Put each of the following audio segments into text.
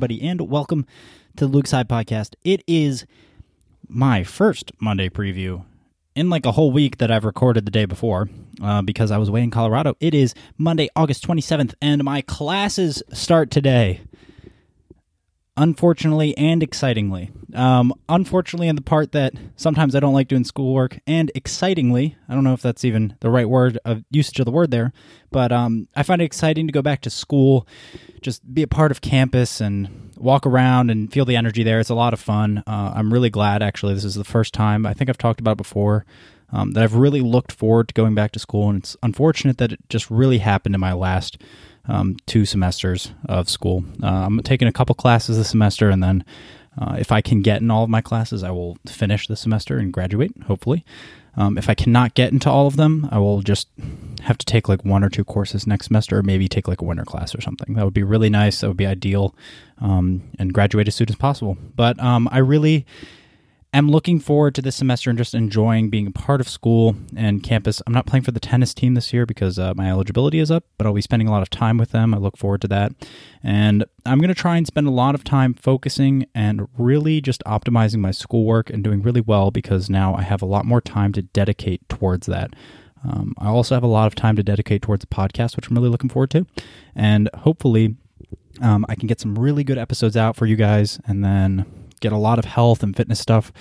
everybody, and welcome to the Lucas Heyde Podcast. It is my first Monday preview in like a whole week that I've recorded the day before uh, because I was away in Colorado. It is Monday, August 27th, and my classes start today. Unfortunately and excitingly. Um, unfortunately, in the part that sometimes I don't like doing schoolwork, and excitingly, I don't know if that's even the right word of usage of the word there, but um, I find it exciting to go back to school, just be a part of campus and walk around and feel the energy there. It's a lot of fun. Uh, I'm really glad, actually. This is the first time, I think I've talked about it before, um, that I've really looked forward to going back to school. And it's unfortunate that it just really happened in my last um, two semesters of school. Uh, I'm taking a couple classes this semester, and then uh, if I can get in all of my classes, I will finish the semester and graduate, hopefully. Um, if I cannot get into all of them, I will just have to take like one or two courses next semester, or maybe take like a winter class or something. That would be really nice. That would be ideal, um, and graduate as soon as possible. But um, I really am looking forward to this semester and just enjoying being a part of school and campus. I'm not playing for the tennis team this year because uh, my eligibility is up, but I'll be spending a lot of time with them. I look forward to that. And I'm going to try and spend a lot of time focusing and really just optimizing my schoolwork and doing really well because now I have a lot more time to dedicate towards that. Um, I also have a lot of time to dedicate towards the podcast, which I'm really looking forward to. And hopefully, um, I can get some really good episodes out for you guys and then get a lot of health and fitness stuff,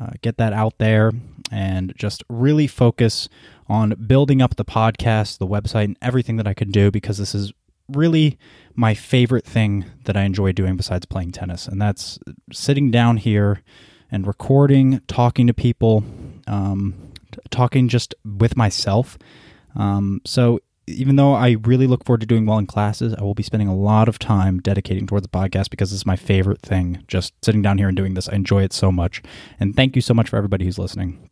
uh, get that out there, and just really focus on building up the podcast, the website, and everything that I can do because this is really my favorite thing that I enjoy doing besides playing tennis. And that's sitting down here and recording, talking to people, um, t- talking just with myself. Um, so even though I really look forward to doing well in classes, I will be spending a lot of time dedicating towards the podcast because it's my favorite thing. Just sitting down here and doing this, I enjoy it so much. And thank you so much for everybody who's listening.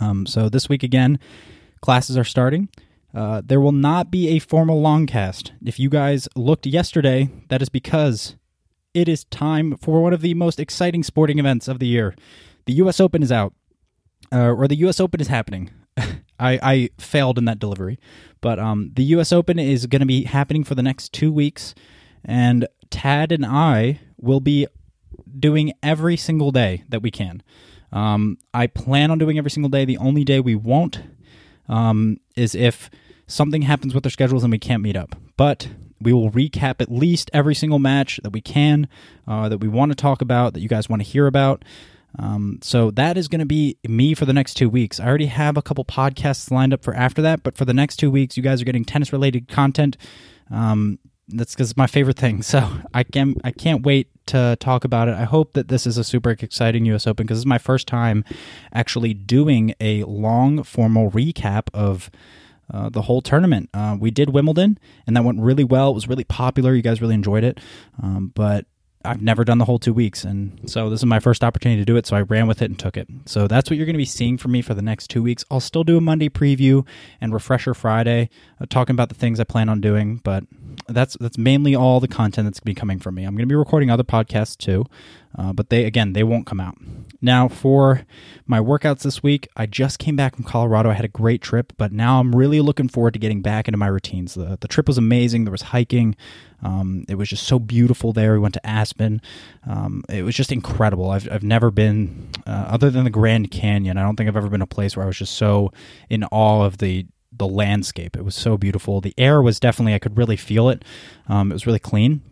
Um, so this week again, classes are starting. Uh, there will not be a formal long cast. If you guys looked yesterday, that is because it is time for one of the most exciting sporting events of the year. The U.S. Open is out, uh, or the U.S. Open is happening. I, I failed in that delivery. But um, the U.S. Open is going to be happening for the next two weeks, and Tad and I will be doing every single day that we can. Um, I plan on doing every single day. The only day we won't um, is if something happens with our schedules and we can't meet up. But we will recap at least every single match that we can, uh, that we want to talk about, that you guys want to hear about. Um, so that is going to be me for the next two weeks. I already have a couple podcasts lined up for after that, but for the next two weeks, you guys are getting tennis related content. Um, that's because my favorite thing. So I can I can't wait to talk about it. I hope that this is a super exciting U.S. Open because this is my first time actually doing a long formal recap of. Uh, the whole tournament. Uh, we did Wimbledon, and that went really well. It was really popular. You guys really enjoyed it. Um, but I've never done the whole two weeks, and so this is my first opportunity to do it. So I ran with it and took it. So that's what you're going to be seeing from me for the next two weeks. I'll still do a Monday preview and refresher Friday, uh, talking about the things I plan on doing. But that's that's mainly all the content that's going to be coming from me. I'm going to be recording other podcasts too, uh, but they again they won't come out. Now for my workouts this week, I just came back from Colorado. I had a great trip, but now I'm really looking forward to getting back into my routines. The the trip was amazing. There was hiking. Um, it was just so beautiful there. We went to Aspen. Um, it was just incredible. I've I've never been uh, other than the Grand Canyon. I don't think I've ever been a place where I was just so in awe of the the landscape. It was so beautiful. The air was definitely I could really feel it. Um, it was really clean.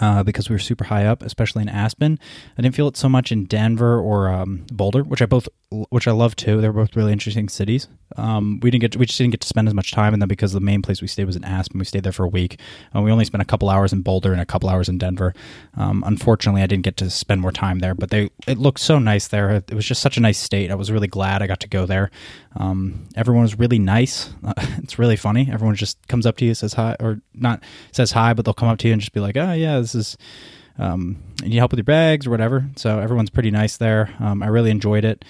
Uh, because we were super high up, especially in Aspen. I didn't feel it so much in Denver or um, Boulder, which I both, which I love too. They were both really interesting cities. Um, we didn't get, to, we just didn't get to spend as much time in them because the main place we stayed was in Aspen. We stayed there for a week. Uh, we only spent a couple hours in Boulder and a couple hours in Denver. Um, unfortunately, I didn't get to spend more time there, but they, it looked so nice there. It was just such a nice state. I was really glad I got to go there. Um, everyone was really nice. Uh, it's really funny. Everyone just comes up to you, says hi, or not says hi, but they'll come up to you and just be like, "Oh yeah, this is." Um, you need help with your bags or whatever. So everyone's pretty nice there. Um, I really enjoyed it.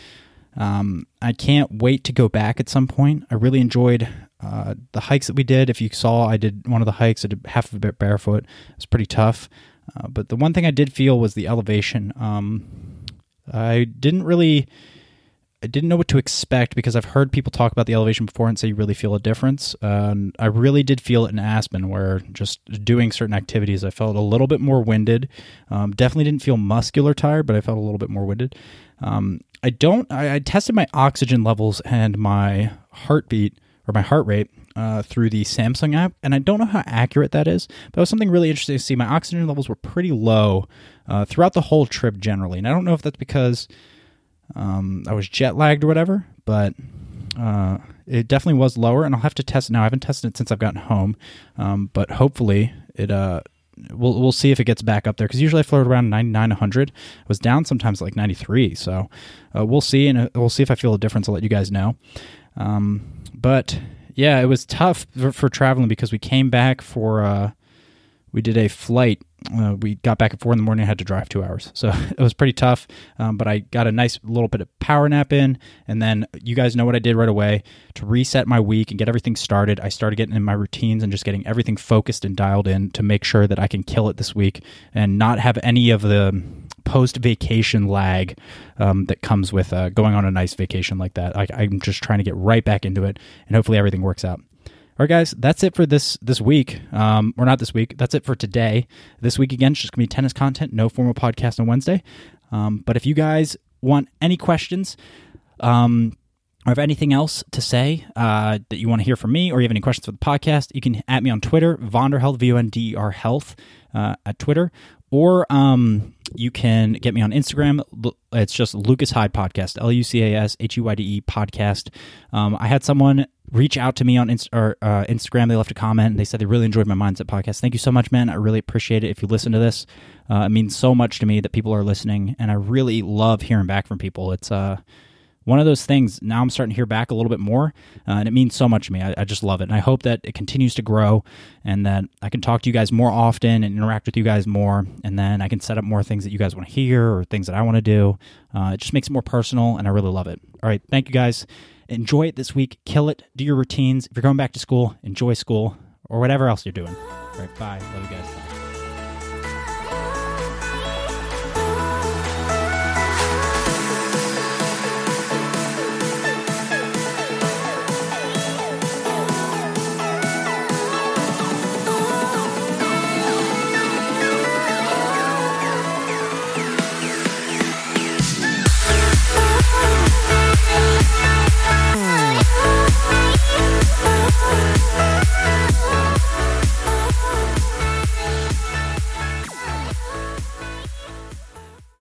Um, I can't wait to go back at some point. I really enjoyed uh, the hikes that we did. If you saw, I did one of the hikes. I did half of it barefoot. It was pretty tough. Uh, but the one thing I did feel was the elevation. Um, I didn't really I didn't know what to expect because I've heard people talk about the elevation before and say you really feel a difference. Uh, I really did feel it in Aspen, where just doing certain activities, I felt a little bit more winded. Um, definitely didn't feel muscular tired, but I felt a little bit more winded. Um, I don't. I, I, tested my oxygen levels and my heartbeat or my heart rate uh, through the Samsung app, and I don't know how accurate that is. But it was something really interesting to see. My oxygen levels were pretty low uh, throughout the whole trip generally, and I don't know if that's because um, I was jet lagged or whatever, but uh, it definitely was lower, and I'll have to test it now. I haven't tested it since I've gotten home, um, but hopefully it. Uh, we'll we'll see if it gets back up there because usually I float around 99, 100. I was down sometimes like 93, so uh, we'll see, and uh, we'll see if I feel a difference. I'll let you guys know. Um, but yeah, it was tough for, for, traveling because we came back for uh, we did a flight uh, we got back at four in the morning. I had to drive two hours, so it was pretty tough. Um, but I got a nice little bit of power nap in, and then you guys know what I did right away to reset my week and get everything started. I started getting in my routines and just getting everything focused and dialed in to make sure that I can kill it this week and not have any of the post vacation lag um, that comes with uh, going on a nice vacation like that. I, I'm just trying to get right back into it, and hopefully everything works out. All right, guys, that's it for this this week. Um, or not this week. That's it for today. This week again, it's just gonna be tennis content. No formal podcast on Wednesday. Um, but if you guys want any questions, um, or have anything else to say uh, that you want to hear from me, or you have any questions for the podcast, you can at me on Twitter, Vonderhealth, V O N D E R Health, uh, at Twitter, or um, you can get me on Instagram. It's just Lucas Heyde Podcast, L U C A S H U Y D E Podcast. Um, I had someone reach out to me on Inst- or, uh, Instagram. They left a comment. And they said they really enjoyed my Mindset podcast. Thank you so much, man. I really appreciate it. If you listen to this, uh, it means so much to me that people are listening, and I really love hearing back from people. It's uh, one of those things now i'm starting to hear back a little bit more uh, and it means so much to me. I, I, just love it and i hope that it continues to grow and that i can talk to you guys more often and interact with you guys more and then i can set up more things that you guys want to hear or things that i want to do. Uh, it just makes it more personal and i really love it. All right thank you guys. Enjoy it this week. Kill it. Do your routines. If you're going back to school enjoy school or whatever else you're doing. All right bye. Love you guys